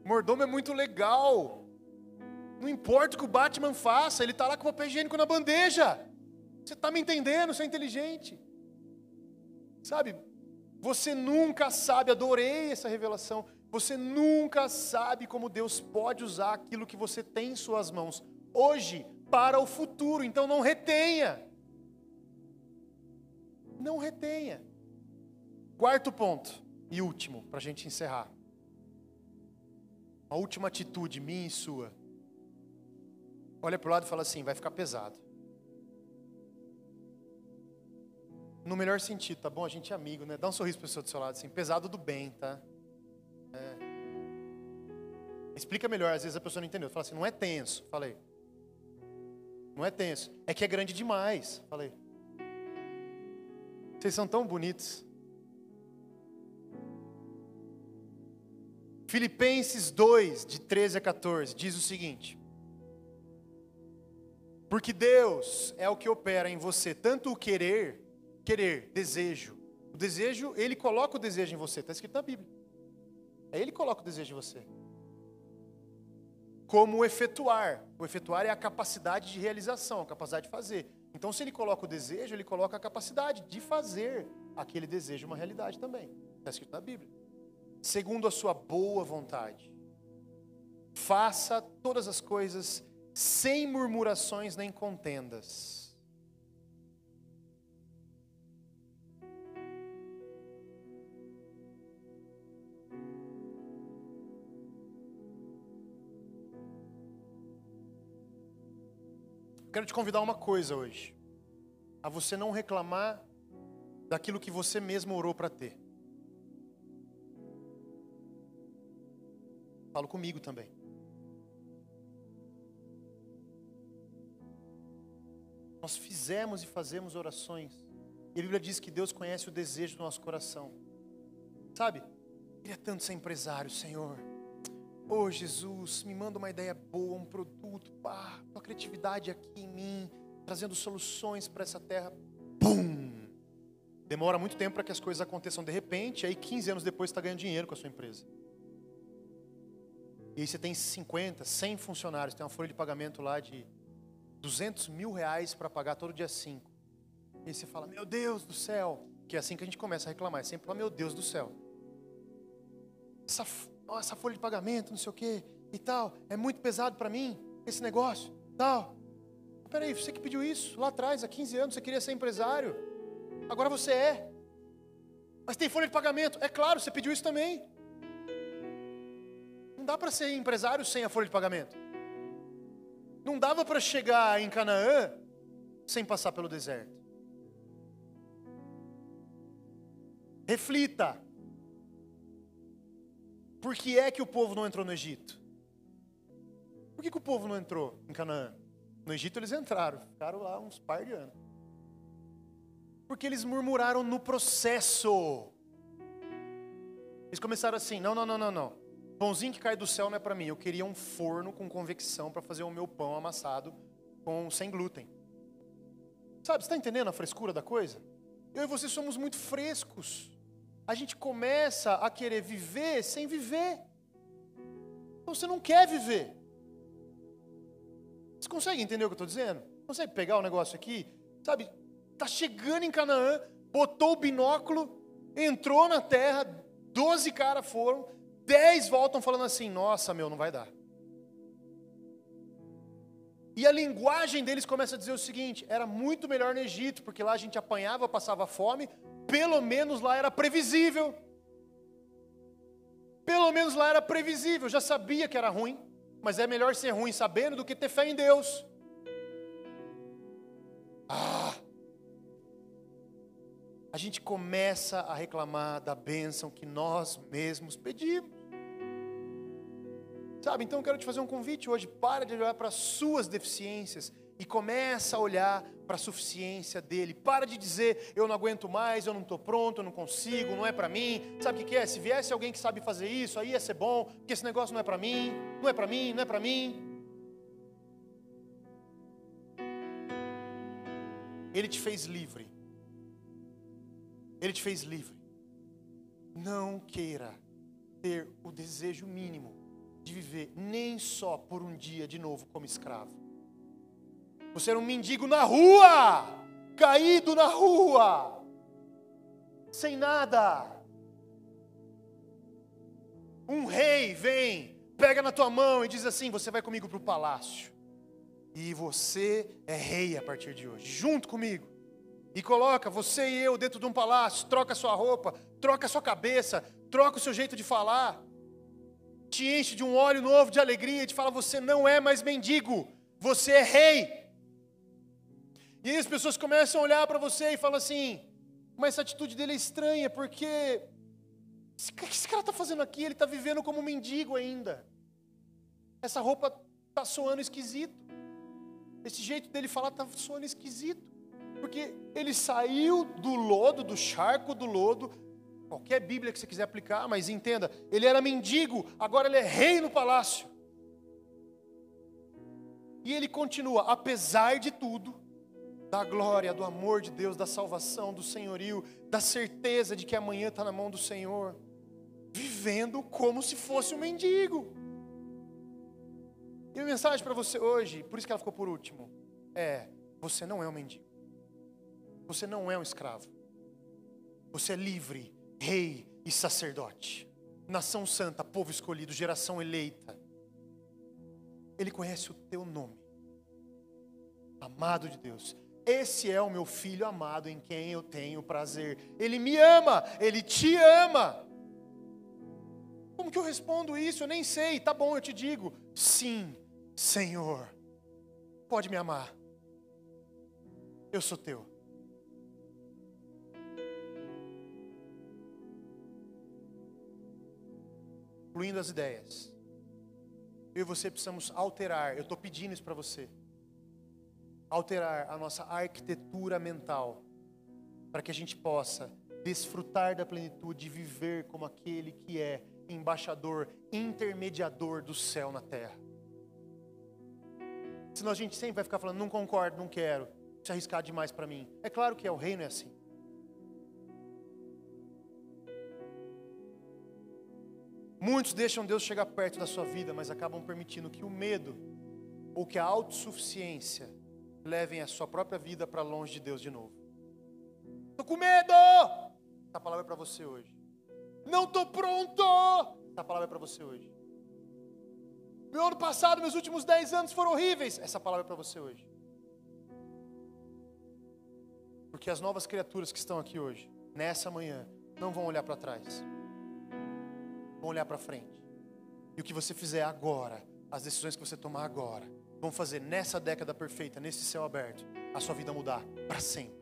Mordomo é muito legal. Não importa o que o Batman faça, ele está lá com papel higiênico na bandeja. Você está me entendendo? Você é inteligente. Sabe? Você nunca sabe, adorei essa revelação. Você nunca sabe como Deus pode usar aquilo que você tem em suas mãos hoje para o futuro. Então não retenha. Não retenha. Quarto ponto e último, para a gente encerrar. A última atitude minha e sua olha para o lado e fala assim: vai ficar pesado. No melhor sentido, tá bom? A gente é amigo, né? Dá um sorriso para pessoa do seu lado, assim, pesado do bem, tá? É. Explica melhor, às vezes a pessoa não entendeu. Fala assim: não é tenso. Falei. Não é tenso. É que é grande demais. Falei. Vocês são tão bonitos. Filipenses 2, de 13 a 14, diz o seguinte: porque Deus é o que opera em você, tanto o querer, querer, desejo. O desejo, Ele coloca o desejo em você, está escrito na Bíblia. É Ele que coloca o desejo em você. Como efetuar. O efetuar é a capacidade de realização, a capacidade de fazer. Então, se Ele coloca o desejo, Ele coloca a capacidade de fazer aquele desejo uma realidade também. Está escrito na Bíblia. Segundo a sua boa vontade. Faça todas as coisas sem murmurações nem contendas. Quero te convidar a uma coisa hoje. A você não reclamar daquilo que você mesmo orou para ter. Falo comigo também. Nós fizemos e fazemos orações. E a Bíblia diz que Deus conhece o desejo do nosso coração. Sabe? Queria tanto ser empresário, Senhor. Oh, Jesus, me manda uma ideia boa, um produto, pá, tua criatividade aqui em mim, trazendo soluções para essa terra. Pum! Demora muito tempo para que as coisas aconteçam de repente, aí 15 anos depois você está ganhando dinheiro com a sua empresa. E aí você tem 50, 100 funcionários, tem uma folha de pagamento lá de 200 mil reais para pagar todo dia 5. E aí você fala, meu Deus do céu. Que é assim que a gente começa a reclamar. É sempre falar, meu Deus do céu. Essa, essa folha de pagamento, não sei o quê e tal. É muito pesado para mim, esse negócio, tal. Peraí, você que pediu isso lá atrás, há 15 anos, você queria ser empresário. Agora você é. Mas tem folha de pagamento. É claro, você pediu isso também. Não dá para ser empresário sem a folha de pagamento. Não dava para chegar em Canaã sem passar pelo deserto. Reflita. Por que é que o povo não entrou no Egito? Por que, que o povo não entrou em Canaã? No Egito eles entraram, ficaram lá uns par de anos. Porque eles murmuraram no processo. Eles começaram assim: não, não, não, não, não. Pãozinho que cai do céu não é para mim. Eu queria um forno com convecção para fazer o meu pão amassado com sem glúten. Sabe, você está entendendo a frescura da coisa? Eu e você somos muito frescos. A gente começa a querer viver sem viver. Então você não quer viver. Você consegue entender o que eu estou dizendo? Consegue pegar o negócio aqui? Sabe, tá chegando em Canaã, botou o binóculo, entrou na terra, doze caras foram, dez voltam falando assim: nossa, meu, não vai dar. E a linguagem deles começa a dizer o seguinte: era muito melhor no Egito, porque lá a gente apanhava, passava fome, pelo menos lá era previsível. Pelo menos lá era previsível, já sabia que era ruim, mas é melhor ser ruim sabendo do que ter fé em Deus. Ah! A gente começa a reclamar da bênção que nós mesmos pedimos. Sabe, então eu quero te fazer um convite hoje, para de olhar para as suas deficiências e começa a olhar para a suficiência dele. Para de dizer, eu não aguento mais, eu não estou pronto, eu não consigo, não é para mim. Sabe o que é? Se viesse alguém que sabe fazer isso, aí ia ser bom, porque esse negócio não é para mim, não é para mim, não é para mim. Ele te fez livre. Ele te fez livre. Não queira ter o desejo mínimo de viver nem só por um dia de novo como escravo. Você era um mendigo na rua, caído na rua, sem nada. Um rei vem, pega na tua mão e diz assim: Você vai comigo para o palácio. E você é rei a partir de hoje, junto comigo. E coloca você e eu dentro de um palácio, troca sua roupa, troca sua cabeça, troca o seu jeito de falar te enche de um óleo novo de alegria e te fala: você não é mais mendigo, você é rei. E aí as pessoas começam a olhar para você e falam assim: mas essa atitude dele é estranha, porque o que esse cara está fazendo aqui? Ele está vivendo como um mendigo ainda. Essa roupa está soando esquisito. Esse jeito dele falar está soando esquisito. Porque ele saiu do lodo, do charco do lodo, Qualquer Bíblia que você quiser aplicar, mas entenda, ele era mendigo, agora ele é rei no palácio. E ele continua, apesar de tudo, da glória, do amor de Deus, da salvação, do senhorio, da certeza de que amanhã está na mão do Senhor, vivendo como se fosse um mendigo. E a mensagem para você hoje, por isso que ela ficou por último, é: você não é um mendigo, você não é um escravo, você é livre rei e sacerdote, nação santa, povo escolhido, geração eleita. Ele conhece o teu nome, amado de Deus. Esse é o meu filho amado em quem eu tenho prazer. Ele me ama, ele te ama. Como que eu respondo isso? Eu nem sei. Tá bom, eu te digo. Sim, Senhor. Pode me amar. Eu sou teu. incluindo as ideias. Eu e você precisamos alterar, eu estou pedindo isso para você. Alterar a nossa arquitetura mental, para que a gente possa desfrutar da plenitude e viver como aquele que é embaixador, intermediador do céu na terra. Senão a gente sempre vai ficar falando, não concordo, não quero, se arriscar demais para mim. É claro que é, o reino é assim. Muitos deixam Deus chegar perto da sua vida, mas acabam permitindo que o medo ou que a autossuficiência levem a sua própria vida para longe de Deus de novo. Estou com medo! Essa palavra é para você hoje. Não estou pronto! Essa palavra é para você hoje. Meu ano passado, meus últimos dez anos foram horríveis. Essa palavra é para você hoje. Porque as novas criaturas que estão aqui hoje, nessa manhã, não vão olhar para trás vão olhar para frente. E o que você fizer agora, as decisões que você tomar agora, vão fazer nessa década perfeita, nesse céu aberto, a sua vida mudar para sempre.